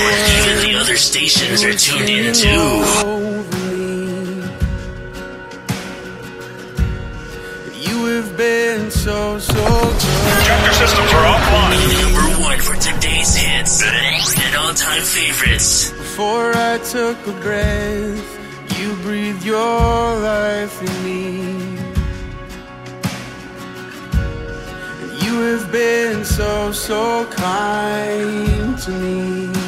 Even the other stations are tuned in too. You have been so, so good. Projector systems are offline. Number one for today's hits and all-time favorites. Before I took a breath, you breathed your life in me. And you have been so, so kind to me.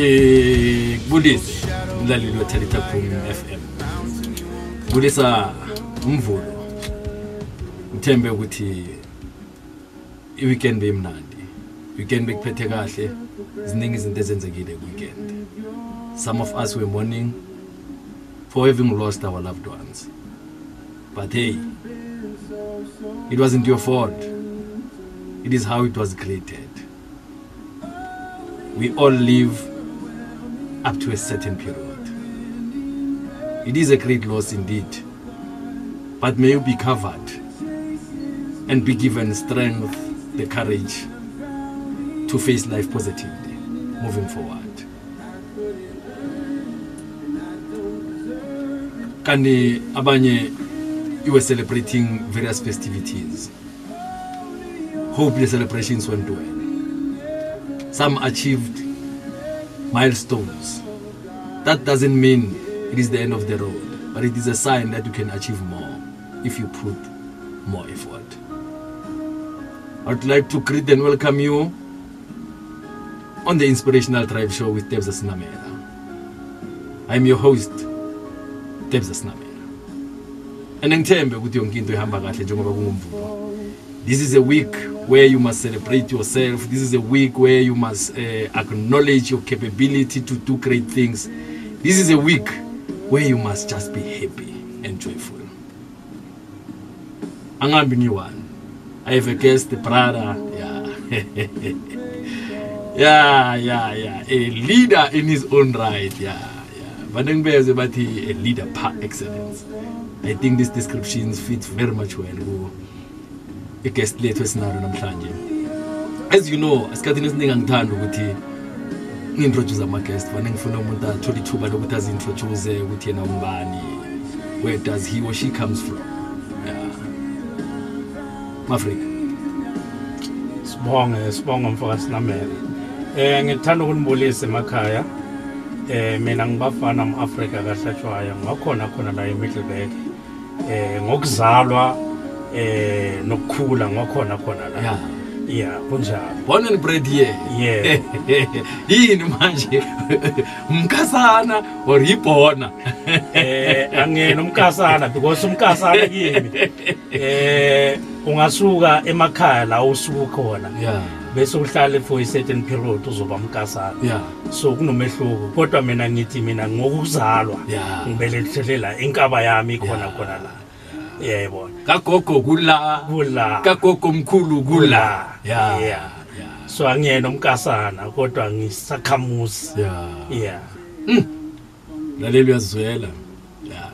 Kubulise umlaleli wetalitha boom fm kubulisa umvulo ngithembe ukuthi i-weekend beyimnandi weekend bekuphethe kahle ziningi izinto ezenzekile ku-weekend. Some of us were mourning for having lost our loved ones. But hey it wasn't your fault. It is how it was created. We all live up to a certain period. It is a great loss indeed. But may you be covered and be given strength, the courage to face life positively moving forward. Kandi abanye you were celebrating various festivities. Hope the celebrations went well. Some achieved milestones. That doesn't mean it is the end of the road, but it is a sign that you can achieve more if you put more effort. I would like to greet and welcome you on the Inspirational Tribe Show with Debza Sinamera. I'm your host, Debza Sinamera. And ngithembe ukuthi yonke into ihamba kahle njengoba kungumvulo. This is a week where you must celebrate yourself. This is a week where you must uh, acknowledge your capability to do great things. This is a week where you must just be happy and joyful. Angambi ngiwani. I have a guest, brother. Yeah. yeah, yeah, yeah. A leader in his own right. Yeah, yeah. banengibeze bathi a leader par excellence i think these descriptions fit very much well ku i-guest lethu esinalo namhlanje. As you know esikhathini esiningi angithanda ukuthi ngi-introduce ama-guest. Fane ngifuna umuntu athole ithuba lokuthi azi-introduce ukuthi yena umbani where does he or she comes from. Mafrika. Sibonge sibonge mfokasinamele um ngithanda ukunibulisa emakhaya. Um mina ngibafana amAfrika kahlatshwayo ngakhona khona la emiddleburg um ngokuzalwa eh nokukhula ngakhona khona la. Yeah. yeah kunjalo. Born and bred here yeah. Yini manje? Umkasana or yibhona? Eh angena umkasana because umkasana kimi eh ungasuka emakhaya la usuka khona. Yeah bese uhlale for a certain period uzoba umkasana yeah so kunomehluko kodwa mina ngithi mina ngokuzalwa Yeah. ngibelethelela inkaba yami khona Yeah. khona la. Yebo. Kagogo kula. Kula. Kagogo mkhulu kula. Yeah Yeah. yeah so angiyena umkasana kodwa ngisakhamuzi yeah. Yeah laleli uyazizwela. Ya.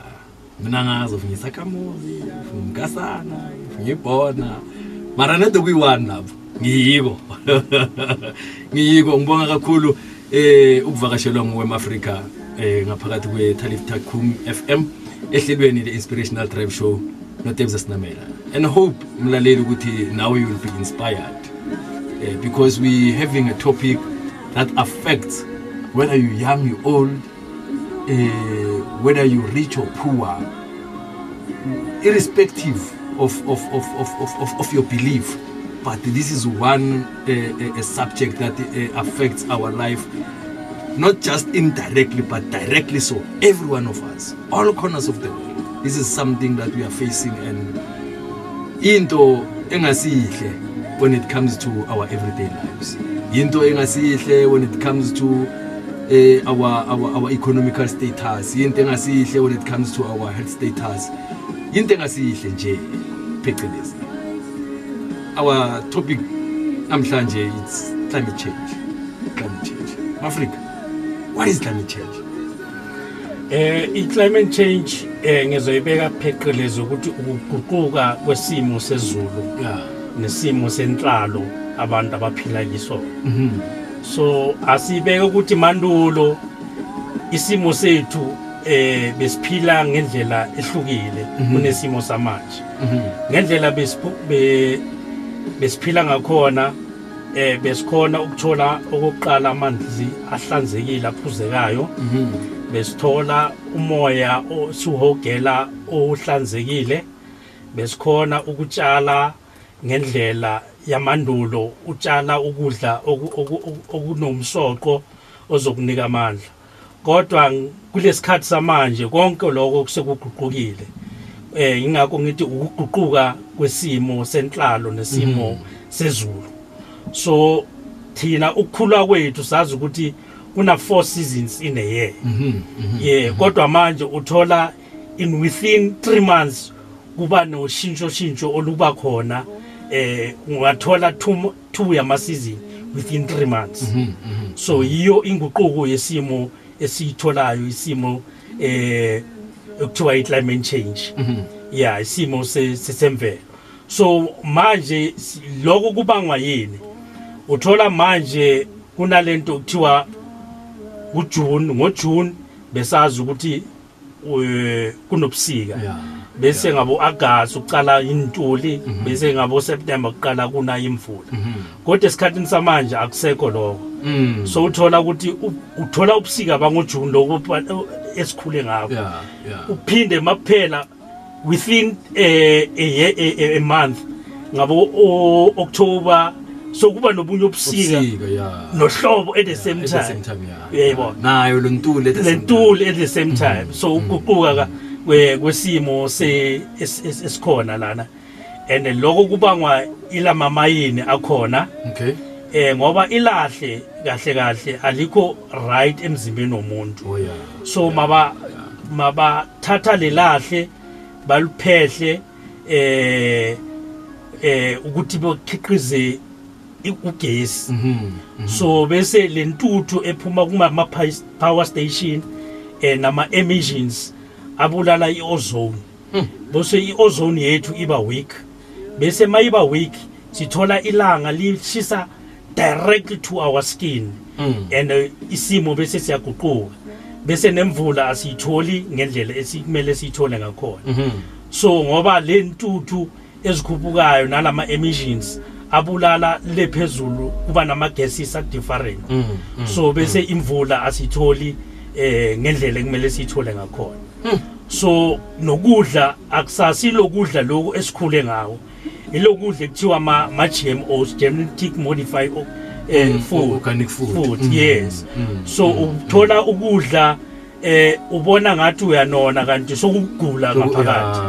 Mina ngazo ngisakhamuzi ngumkasana ngibhona mara nede kuyi-one lapho. Ngiyiko. Ngiyiko. Ngibonga kakhulu eh ukuvakashelwa nguwem africa eh ngaphakathi kwe-talif takum m ehlelweni le-inspirational drive show notebza sinamela and hope mlaleli ukuthi nawe you will be inspired. Uh, because we having a topic that affects whether you young you old uh, whether you rich or poor irrespective of, of, of, of, of, of, your belief. But this is one uh, subject that affects our life not just indirectly but directly. So every one of us all corners of the world this is something that we are facing and into engasihle when it comes to our everyday lives. Into engasihle when it comes to uh, our, our our economical status. Into engasihle when it comes to our health status. Into engasihle nje phecelezi. Our topic namhlanje it's climate change. Climate change. Africa what is climate change eh i-climate change eh ngizoyibeka pheqelezi ukuthi ukuguquka kwesimo sezulu nesimo senhlalo abantu abaphila kiso. Mhm. So asibeke ukuthi mandulo isimo sethu eh besiphila ngendlela ehlukile kunesimo samanje. Mhm. Ngendlela besiphu- be- besiphila ngakhona eh besikhona ukuthola okokuqala amanzi ahlanzekile aphuzekayo. Mhm. Besithola umoya osuhogela ohlanzekile besikhona ukutshala ngendlela yamandulo utshala ukudla oku- oku- oku- okunomsoqo ozokunika amandla. Kodwa kulesikhathi samanje konke lokho kusekuguqukile eh ingakho ngithi ukuguquka kwesimo senhlalo nesimo sezulu. So thina ukukhula kwethu sazi ukuthi kuna four seasons in a year mhm mhm. Yeah kodwa manje uthola in within 3 months kuba noshintsho shintsho oluba khona eh ungathola two two yama season within 3 months. Mhm mhm. So yiyo inguquko yesimo esiyitholayo isimo eh ekuthiwa i-climate change. Mhm. Yeah isimo se- sesemvelo. So manje lokho kubangwa yini? Uthola manje kunalento kuthiwa uJune ngoJune besazi ukuthi eh, kunobusika. Bese ngabo August uqala intuli bese ngabo September kuqala kuna imvula. Mhm. Kodwa esikhathini samanje akusekho lokho. Mhm so uthola ukuthi uthola ubusika bangoJune lokho esikhule ngabo yeah yeah uphinde makuphela within eh, a, a, a, a month ngabo October so kuba nobunye yeah nohlobo at the same time. Yebo. nayo lentuli lentuli at the same time. so ukuquka ka- kwe- kwesimo se es- es- esikhona lana. And lokho kubangwa ilamamayini akhona. Okay. Eh ngoba ilahle kahle kahle alikho right emzimbeni womuntu. Oh so maba mabathatha lelahle baluphehle eh eh ukuthi bekhiqize i- ugesi. Mhm mhm. so bese lentuthu ephuma kuma power station eh nama emissions abulala iozone. Bese iozone yethu iba weak. Bese mayiba weak sithola ilanga lishisa directly to our skin. And eh, isimo bese siyaguquka. Bese nemvula asiyitholi ngendlela esikumele siyithole ngakhona. So ngoba le ntuthu ezikhuphukayo nalama emissions abulala lephezulu kuba nama gases a different so bese imvula asitholi eh ngendlela ekumele siyithole ngakhona. So nokudla akusasi lokudla lokhu esikhule ngawo. Ilokudla ekuthiwa ma, ma GMOs genetic modified eh Mm, food. organic food. Mm, yes. mm, so uthola ukudla eh ubona ngathi uyanona kanti sokugula ngaphakathi.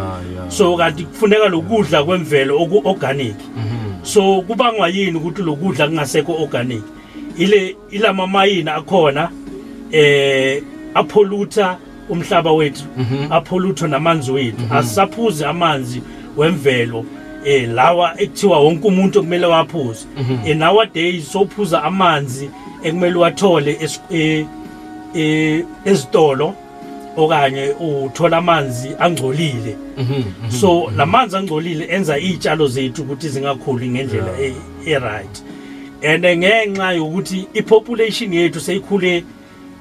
so kanti kufuneka lokudla kwemvelo oku organic. So kubangwa yini ukuthi lokudla kungasekho organic? Ile ilama mayini akhona eh apolluta umhlaba wethu apolluta namanzi wethu asaphuze amanzi wemvelo eh lawa ekuthiwa wonke umuntu kumele waphuze. Eh nowadays sophuza amanzi ekumele wathole es- eh, eh ezitolo. Okanye uthola amanzi angcolile. So lamanzi angcolile enza iy'tshalo zethu ukuthi zingakhuli ngendlela e- e-right. And ngenxa yokuthi i-population yethu seyikhule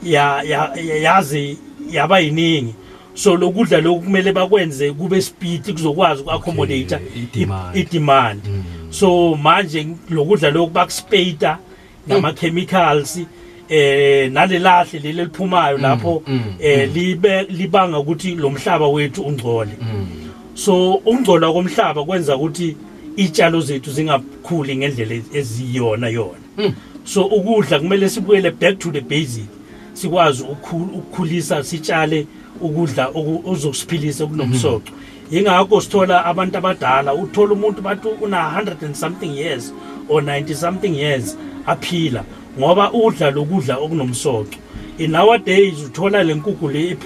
ya- ya- ya- yaze yaba yiningi so lokudla lokhu kumele bakwenze kube speed kuzokwazi uku-accommodate Okay, i-demand. i-demand. So manje lokudla lokhu bakuspeyita ngama-chemicals eh nalelahle leli eliphumayo lapho eh libe libanga ukuthi lo mhlaba wethu ungcole. So ukungcola komhlaba kwenza ukuthi iy'tshalo zethu zingakhuli ngendlela eziyona yona. So ukudla kumele sibuyele back to the basic. Sikwazi ukukhu- ukukhulisa sitshale ukudla oku- ozokusiphilisa okunomsoco. Yingakho sithola abantu abadala uthola umuntu bathi una 100 and something years or 90 something years aphila. Ngoba udla lokudla okunomsoco. In nowadays uthola le nkukhu le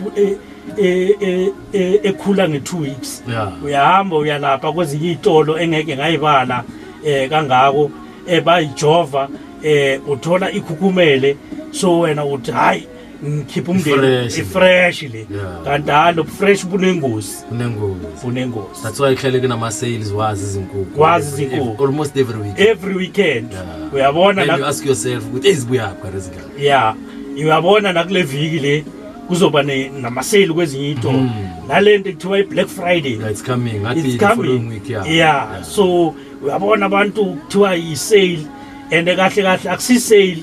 e- e- e- ekhula nge-two weeks. Yeah. uyahamba uyalapha kwezinye iy'tolo engeke ngayibala eh kangako eh bayijova eh uthola ikhukhumele. So wena uthi hayi ngikhipha umndeni ifresh le Yeah. kanti halo fresh bunengozi bunengozi bunengozi that's why kuhlele kunama-sales wazi izinkukhu Wazi izinkukhu. almost every week. Every weekend. Uyabona then you ask yourself ukuthi ezibuyaphi karezingane yeah uyabona nakule viki le kuzoba namasale kwezinye iy'tolo. Nalento ekuthiwa i-black friday. Yeah, it's coming. Ngathi it's coming. week yeah, yeah. So uyabona abantu kuthiwa i-sale and kahle kahle akusisale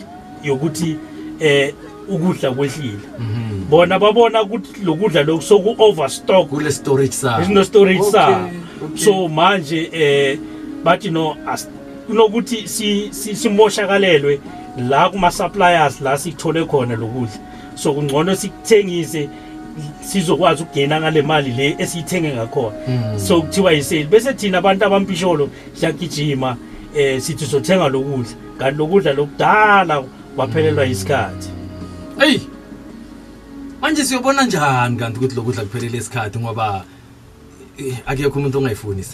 yokuthi eh ukudla kwehlile bona babona ukuthi lokudla lokhu soku-overstock. Kule storage sabo isino storage sa. So manje eh bathi no as- kunokuthi si- si- simoshakalelwe la kuma suppliers la sikuthole khona lokudla so kungcono sikuthengise sizokwazi ukugena ngale mali le esiyithenge ngakhona. So kuthiwa yisale. Bese thina abantu abampisholo siyagijima eh sithi sothenga lokudla kanti lokudla lokudala kwaphelelwa isikhathi eyi manje siyobona njani kanti ukuthi lokudla kuphelele isikhathi ngoba eh, akekho umuntu ongayifuni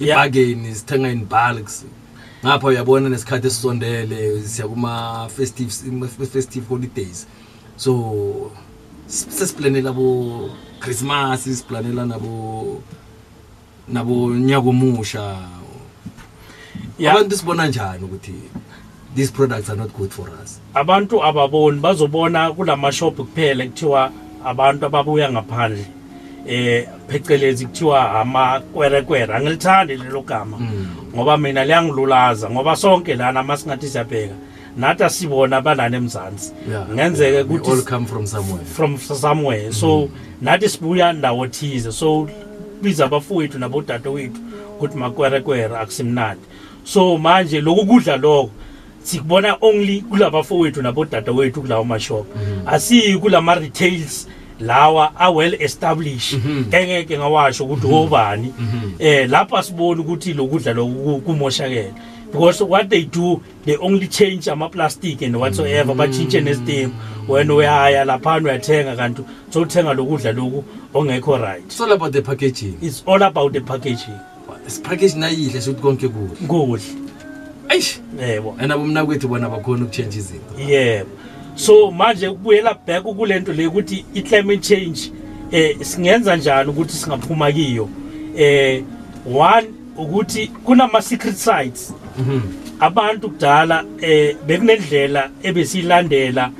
Yeah. ibhageni sithenga in bulks ngapha uyabona nesikhathi esisondele siya kuma-festive festive holidays. So sesiplanela bo christmas siplanela nabo nabo nyaka omusha. Abantu sibona njani ukuthi these products are not good for us. Abantu ababoni bazobona kulamashop kuphela kuthiwa abantu ababuya ngaphandle. Eh phecelezi kuthiwa amakwerekwere. Angilithandi lelo gama ngoba mina liyangilulaza ngoba sonke lana masingathi siyabheka. Nathi asibona balana emzansi. Ngenzeke from somewhere. from somewhere. So nathi sibuya ndawo thize. So biza abafowethu nabodadewethu ukuthi makwerekwere akusimnandi. So manje loku kudla lokho sikubona only kulabafowethu nabodadewethu kulawo mashop asiyi kulama retails lawa a well established engeke ngawasho ukuthi obani. Eh lapha sibona ukuthi lokudla lokhu kumoshakela because what they do they only change ama plastic and whatsoever bachintshe nestem wena uyaya laphana uyathenga kanti sothenga lokudla lokhu ongekho right. It's all about the packaging. It's all about the packaging. Isipackage nayihle sokuthi konke kuhle. Kuhle. Eish. Yebo. And abomnakwethu bona bakhona ukutshentsha izinto. Yebo. So manje kubuyela back kulento le ukuthi i-climate change eh singenza njani ukuthi singaphuma kiyo? Eh one ukuthi kunama secret sites abantu kudala eh bekunendlela ebesilandela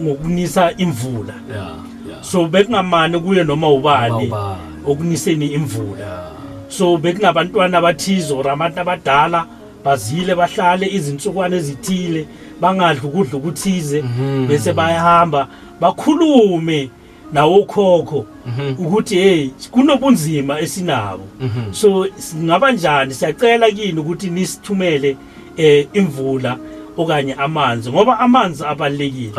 ngokunisa imvula. Yeah yeah so bekungamane kuye noma ubani okuniseni imvula. So bekunabantwana abathize or abantu abadala bazile bahlale izinsukwana ezithile bangadli ukudla ukuthize bese bayahamba bakhulume nawokhokho ukuthi hey kunobunzima esinabo. So singaba njani? Siyacela kini ukuthi nisithumele eh imvula okanye amanzi ngoba amanzi abalekile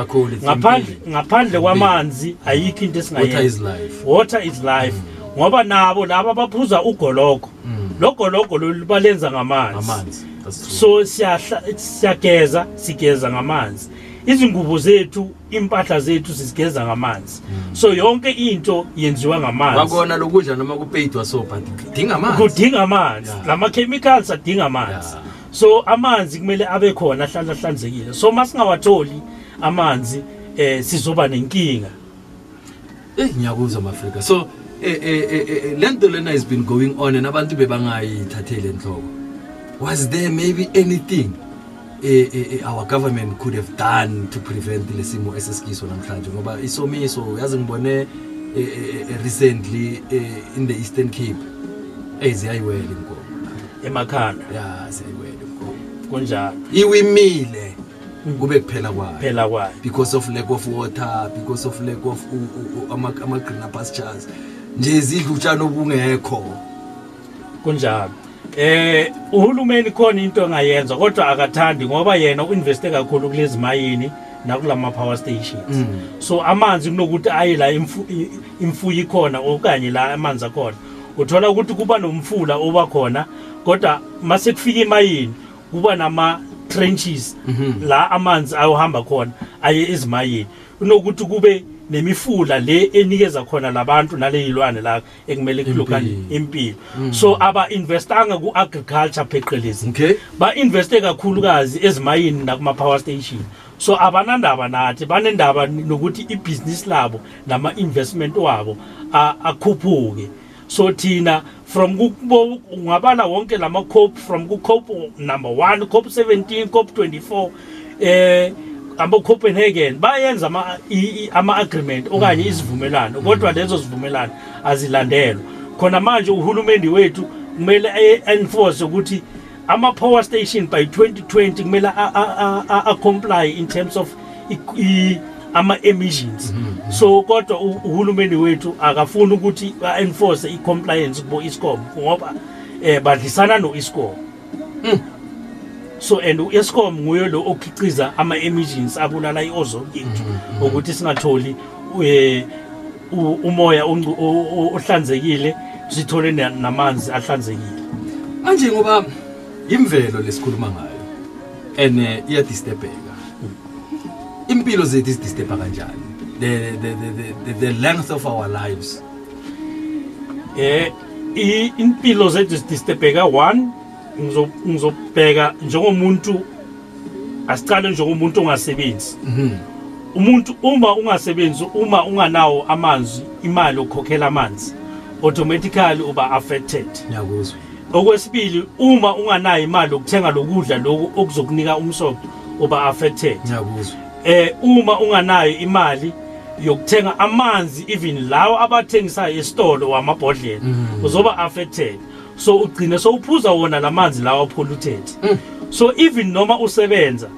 ngaphandle ngaphandle kwamanzi ayikho into water is esingayenza life. Water is life. Ngoba nabo laba baphuza ugoloko lo goloko lolu balenza ngamanzi. So siyahla siyageza sigeza ngamanzi. Izingubo zethu impahla zethu sizigeza ngamanzi. So yonke into yenziwa ngamanzi. Wakona lokudla noma kupeyidwa so but kudinga amanzi. Kudinga amanzi. Lama chemicals adinga amanzi. So amanzi kumele abe khona ahlala ahlanzekile. So masingawatholi amanzi eh sizoba nenkinga. Eh ngiyakuzwa mafrika. So eh eh eh, eh lento lena has been going on and abantu bebangayithatheli enhloko. Was there maybe anything eh, eh, our government could have done to prevent lesimo esesikiso namhlanje? Ngoba isomiso yazi ngibone recently in the Eastern Cape eziyayiwele inkomo. Emakhanda. Ya ziyayiwela inkomo. Kunjalo iwimile. Kube kuphela kwayo. Phela kwayo. Because of lack of water because of lack of u- u- u- ama ama greener pastures nje zidla utshani obungekho. Kunjalo. Eh uhulumeni khona into engayenza kodwa akathandi ngoba yena uinveste kakhulu kulezi mayini nakulama power stations. So amanzi kunokuthi aye la imfuyo ikhona okanye la amanzi akhona. Uthola ukuthi kuba nomfula oba khona kodwa mase kufika imayini kuba nama trenches la amanzi ayohamba khona aye ezimayini. Kunokuthi kube nemifula le enikeza khona labantu naleyilwane la ekumele kulokani Impilo. impilo. So aba investanga ku agriculture pheqelezi. Ba investe kakhulukazi ezimayini nakuma power station. So abanandaba nathi banendaba nokuthi ibhizinisi labo nama investment wabo akhuphuke. So thina from kubo ungabala wonke lama cope from ku cope number 1 cope 17 cope 24 eh abo Copenhagen bayenza ama i- i- ama agreement okanye isivumelano kodwa lezo sivumelano azilandelwa. Khona manje uhulumeni wethu kumele e- enforce ukuthi ama power station by 2020 kumele a- a- a- a- a comply in terms of i- i- ama emissions so kodwa u- uhulumeni wethu akafuni ukuthi ba enforce i compliance kubo iscom ngoba eh badlisana no iscom so and uEscom nguye lo okhiciza ama emissions abulala iozone yethu ukuthi singatholi eh, u- umoya ohlanzekile sithole na- namanzi ahlanzekile. Manje ngoba imvelo lesikhuluma ngayo and eh, iyadisturbeka impilo zethu izidisturba kanjani? The the the the, the, length of our lives. Eh i- impilo zethu zidistebheka one ngizobheka njengomuntu asicale njengomuntu ongasebenzi. Umuntu uma ungasebenzi uma unganawo amanzi imali okukhokhela amanzi automatically uba affected. Ngiyakuzwa. Okwesibili uma unganayo imali yokuthenga lokudla lokhu okuzokunika umsoco uba affected. Ngiyakuzwa. Eh uma unganayo imali yokuthenga amanzi even lawo abathengisayo esitolo wamabhodlela uzoba affected. So ugcine sowuphuza wona lamanzi lawo polluted so even noma usebenza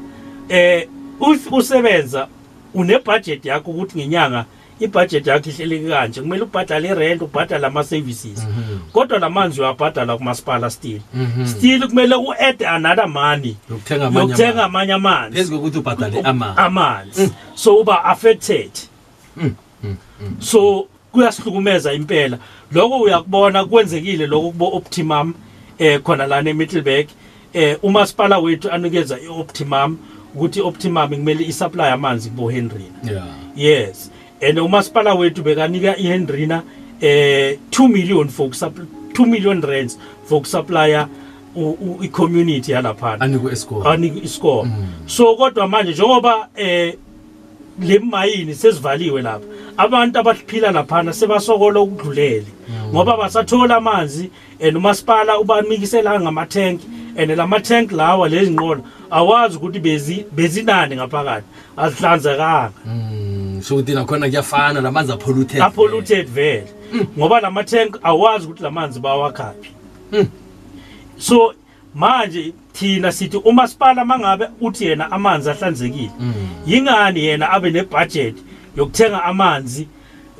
eh if usebenza une budget yakho ukuthi ngenyanga ibudget yakho ihleleke kanje. Kumele ubhadale irent ubhadale ama services kodwa lamanzi uyabhadala kumasipala still. Still kumele uadd another money. Yokuthenga amanye amanzi. amanzi. So uba affected. So kuyasihlukumeza impela. Lokho uyakubona kwenzekile lokho kubo optimum eh khona lana eMiddelburg eh umasipala wethu anikeza ioptimum ukuthi optimum kumele isupply amanzi kubo Henrina yeah. Yes. And umasipala wethu bekanika iHenrina eh 2 million for ukusupply 2 million rands for ukusupplya i-community yalaphana. Anika iscore so kodwa manje njengoba eh lemayini sesivaliwe lapha. Abantu abaphila laphana sebasokola ukudlulele ngoba basathola amanzi and umasipala ubanikisela ngama-tank and lama-tank lawa lezi nqola awazi ukuthi bezi bezinani ngaphakathi azihlanzekanga. Mm, so ukuthi nakhona kuyafana lamanzi apolluted apolluted vele. Ngoba lama tank awazi ukuthi lamanzi bawakhaphi so manje thina sithi umasipala mangabe uthi yena amanzi ahlanzekile yingani yena abe nebudget yokuthenga amanzi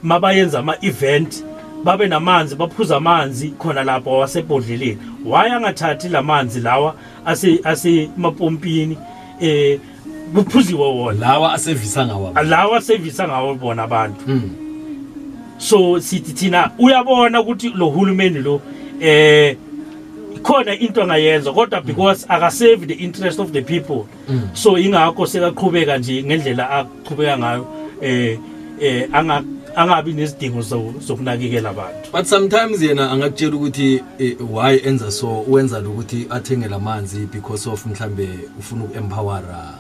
mabayenza ama-event babe namanzi baphuza amanzi khona lapho wasebhodleleni? Why angathathi lamanzi lawa ase- asemapompini eh kuphuziwe wona? Lawa asevisa ngawo lawa sevisa ngawo bona abantu. Mm. so sithi thina uyabona ukuthi lo hulumeni lo eh khona into angayenza kodwa because akasave the interest of the people. So ingakho sekaqhubeka nje ngendlela aqhubeka ngayo eh eh anga angabi nesidingo zo- zokunakekela abantu. But sometimes yena angakutshela ukuthi eh, why enza so wenza lokuthi athenge lamanzi because of mhlambe ufuna uku-empowera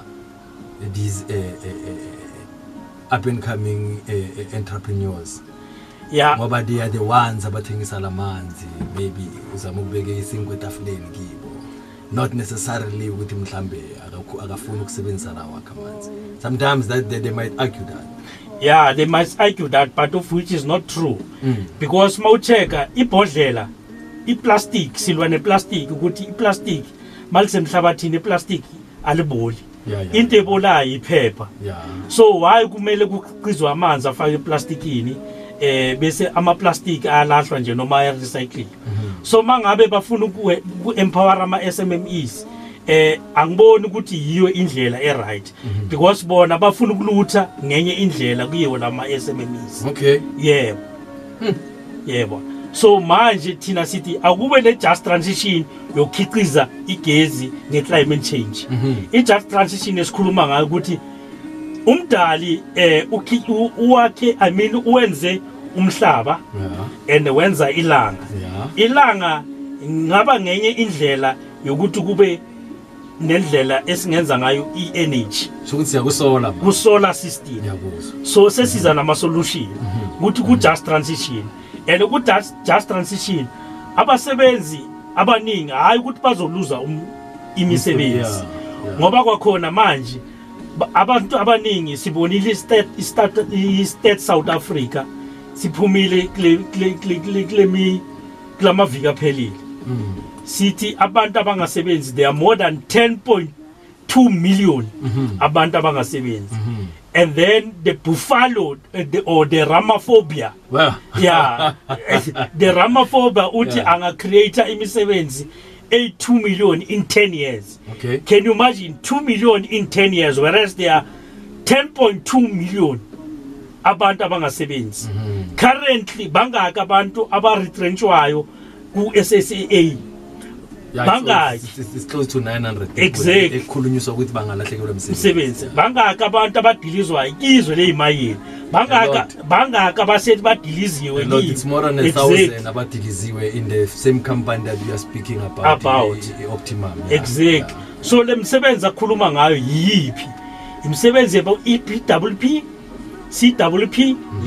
these eh, eh, eh, up and coming eh, eh, entrepreneurs. Ya. Ngoba they are the ones abathengisa lamanzi maybe uzama ukubeka isinkwe etafuleni kibo. Not necessarily ukuthi mhlambe akafuni ukusebenzisa lawo akhe amanzi sometimes that they, they might argue that. Yeah they must argue that but of which is not true. Because mawucheka ibhodlela iplastic silwa neplastic ukuthi iplastic malisemhlabathini iplastic aliboli. Yeah, yeah. into ebolayo iphepha. Yeah so why kumele kuqizwe amanzi afake eplastikini eh bese ama-plastic ayalahlwa nje noma ayarecycling so mangabe bafuna uku- uku-empower ama-SMMEs eh angiboni ukuthi yiyo indlela e-right. Because bona bafuna ukulutha ngenye indlela kuyiwo lama-SMMEs okay. Yebo. Yebo. So manje thina sithi akube ne-just transition yokukhiqiza igezi nge-climate change. I-just transition esikhuluma ngayo ukuthi umdali eh uwakhe i mean uwenze umhlaba and wenza ilanga. Ilanga ngaba ngenye indlela yokuthi kube nendlela esingenza ngayo i-energy. So ukuthi siyakusola ma? Ku-solar system. So sesiza nama-solution. Ukuthi ku-just transition. And ku-just just transition abasebenzi abaningi hhayi ukuthi bazoluza um- imisebenzi ngoba kwakhona manje ba- abantu abaningi sibonile i-state- south africa siphumile mi- kulamaviki aphelile. Sithi abantu abangasebenzi there are more than 10.2 million abantu abangasebenzi. And then the buffalo the, or the ramaphobia. Well. Yeah. The ramaphobia uthi Yeah. angacreate imisebenzi 8 million in 10 years. Okay. Can you imagine 2 million in 10 years whereas there are 10.2 million abantu abangasebenzi? Currently bangaki abantu abaretrenchwayo ku-SSA Yeah, Bangaki? it's, it's, it's close to 900 people Exactly. ekukhulunyiswa ukuthi bangalahlekelwa imisebenzi umsebenzi bangaki abantu abadilizwayo kizwe leyimayini bangaki lot. bangaki abasethi badiliziwe A lot, kiyo? it's more than a Exactly. thousand abadiliziwe in the same company that we are speaking about, About. i- i- optimum yeah. exactly so le msebenzi akhuluma ngayo yiyiphi imisebenzi yabo EPWP CWP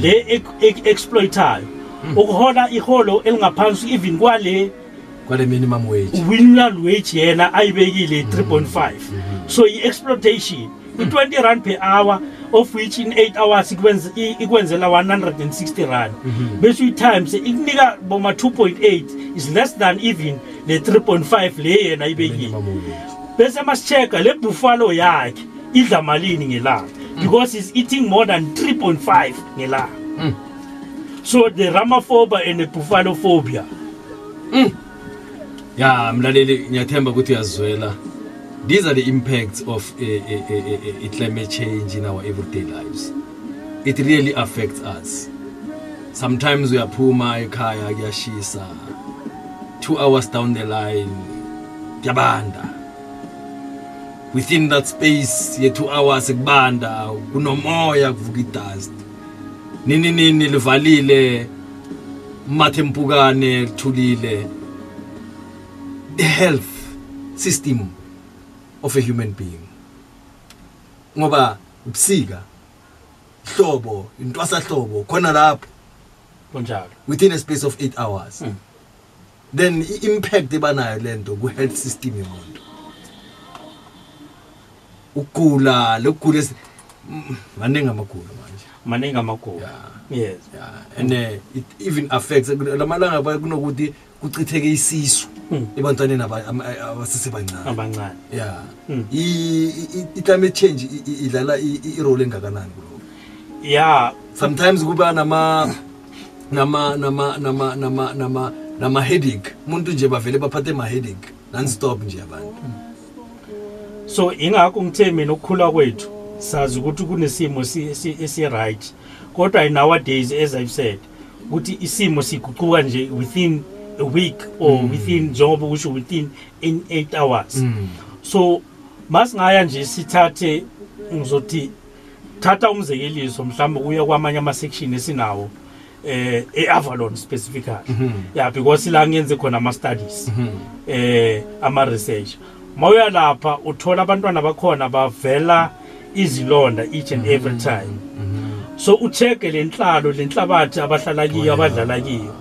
le ex- ex- exploitayo ukuhola iholo elingaphansi even kwale kwale minimum wage. Minimum wage yena ayibekile 3.5 so i-exploitation i-20 rand per hour of which in 8 hours ikwenzela 160 rand. Bese uyi-times ikunika boma 2.8 is less than even le 3.5 le yena ayibekile. Bese masicheka le buffalo yakhe idla malini ngelanga? Because he's eating more than 3.5 ngelanga. So the ramaphoba and the buffalo phobia ya mlaleli ngiyathemba ukuthi uyazwela. These are the impacts of uh, uh, uh, uh, climate change in our everyday lives. It really affects us. Sometimes uyaphuma ekhaya kuyashisa. Two hours down the line kuyabanda. Within that space ye two hours kubanda kunomoya kuvuka idust. Nini nini livalile mathempukane lithulile the health system of a human being. Ngoba ubusika hlobo intwasahlobo khona lapho. Kunjalo. Within a space of 8 hours. Mm. then i-impact ebanayo lento ku-health system yomuntu. Ukugula lokugula mm, maningi amagulo manje. Maningi amagulo. Yes. Yeah. And uh, it even affects lamalanga kunokuthi kuchitheke isisu Mm. ebantwaneni abasesebancane abancane. Yeah Mm. I- i- i-climate change idlala irole engakanani kuloko ya. Sometimes kuba nama nama nama nama nama nama nama headache. Umuntu nje bavele baphathe ma headache. Non-stop nje abantu. So ingakho ngithe mina ukukhula kwethu. Sazi ukuthi kunesimo si- si- esi-right kodwa nowadays as i've said ukuthi isimo siguquka nje within a week or within njengoba kusho within in 8 hours. Mm. so masingaya nje sithathe ngizothi thatha umzekeliso mhlawumbe kuya kwamanye ama-section esinawo eh e-avalon specifically. Yeah because la ngiyenze khona ama-studies eh ama-research. Mawuya lapha uthola abantwana bakhona bavela izilonda each and every time. So ucheck-e le nhlalo le nhlabathi abahlala kiyo abadlala kiyo.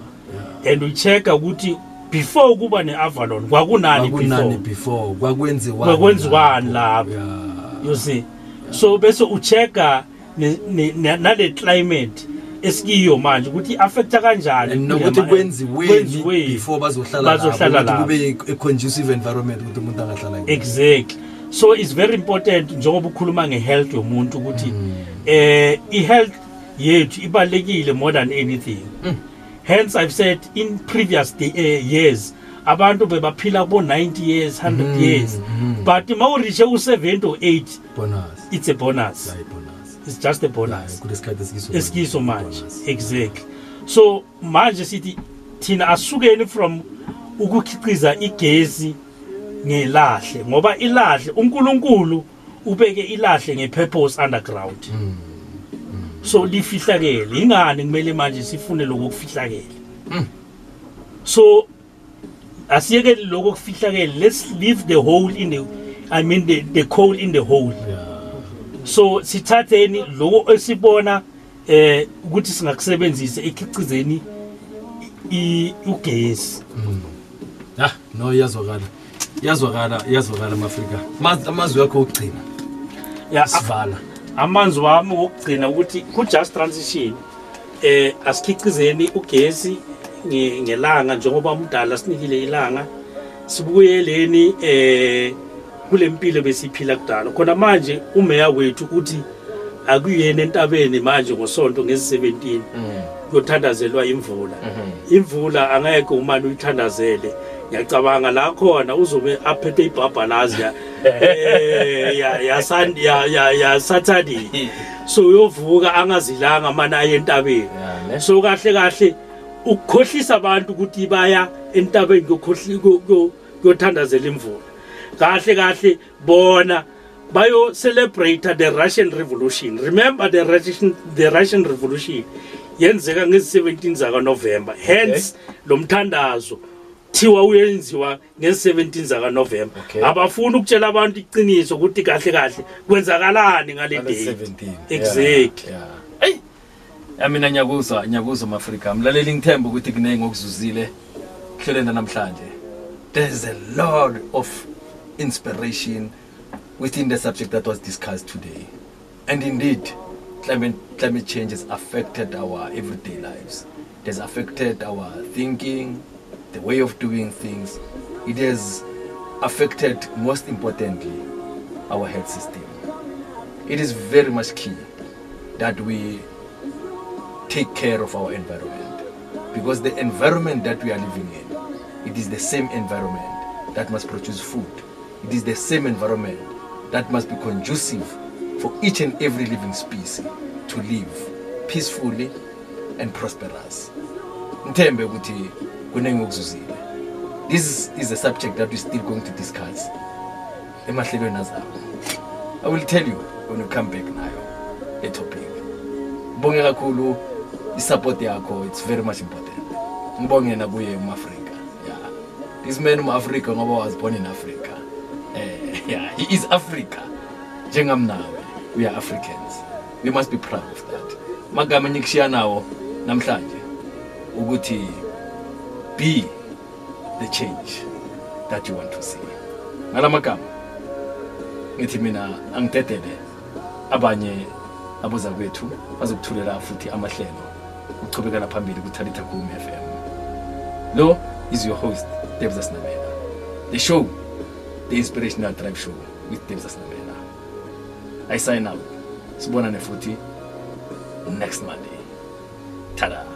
And ucheck-a ukuthi before kuba ne-avalon kwakunani before? kwakwenziwani lapho? you see. So bese ne- nale climate esikiyo manje ukuthi affecta kanjani nokuthi kwenziweni before bazohlala lapho, ukuthi lapho. kube a conducive environment ukuthi umuntu angahlala exactly. So it's very important njengoba ukhuluma ngehealth yomuntu ukuthi eh i-health yethu ibalekile more than anything. Mm. Hence i've said in previous day, uh, years abantu bebaphila kubo 90 years 100 Mm, years. mm. but mawurishe u-70 or 8 bonus. it's a bonus. Yeah, bonus. It's just a bonus. kulesikhathi esikiso esikiso manje. Exactly. So manje sithi thina asukeni from ukukhiqiza igesi ngelahle ngoba ilahle uNkulunkulu ubeke ilahle ngepurpose underground. Mm. So lifihlakele. Ingani kumele manje sifune lokho kufihlakele? Mm. so asiyekele lokho kufihlakele. Let's leave the hole in the i mean the, the coal in the hole. Yeah. so sithatheni lokho esibona eh ukuthi singakusebenzisa ekhicizeni ugesi. Ah, no iyazwakala. Iyazwakala iyazwakala amafrika Ma- amazwi akho okugcina. Ya sivala amanzi wami wokugcina ukuthi ku-just transition eh asikhicizeni ugesi nge- ngelanga njengoba umdala sinikile ilanga sibuyeleni eh kule mpilo besiphila kudala. Khona manje umeya wethu uthi akuyena entabeni manje ngosonto ngezi-17 kuyothandazelwa imvula. Imvula angeke umane uyithandazele. Ngiyacabanga la khona uzobe aphethe ibhabhalazi eh, ya- ya Sun- ya- ya- ya saturday. So uyovuka angazilanga mane aye entabeni. So kahle kahle ukukhohlisa abantu ukuthi baya entabeni kuyothandazela imvula. Kahle kahle bona bayo celebrate the Russian revolution. Remember the Russian the Russian revolution yenzeka ngezi-17 zaka November hence lo mthandazo. Thiwa uyenziwa ngezi-17 zaka November Okay. abafuni ukutshela abantu iqiniso ukuthi kahle kahle kwenzakalani ngale date 17. exactly Yeah. Hey. Ya mina nyakuzwa nyakuzwa mafrika mlaleli ngithemba ukuthi kunenge okuzuzile hlelweni namhlanje there's a lot of inspiration within the subject that was discussed today and indeed climate climate change has affected our everyday lives it has affected our thinking the way of doing things it has affected most importantly our health system. It is very much key that we take care of our environment because the environment that we are living in it is the same environment that must produce food. It is the same environment that must be conducive for each and every living species to live peacefully and prosperous. Ukuthi kuningi okuzuzile. This is a subject that we're still going to discuss emahlelweni azayo i will tell you when you come back nayo etopic. Topic ngibonge kakhulu isupport yakho it's very much important. Ngibonge nakuye umafrika. Yeah this man umafrika ngoba was born in africa. Eh yeah he is africa. Njengamnawe we are africans. We must be proud of that. Magama engikushiya nawo namhlanje ukuthi be the change that you want to see. Ngala magama ngithi mina angidedele abanye aboza kwethu bazokuthulela futhi amahlelo ukuchubekela phambili kutalitha kum FM lo is your host Debza the show the inspirational drive show with Debza Sinamela. I sign up sibonane futhi next Monday. Tada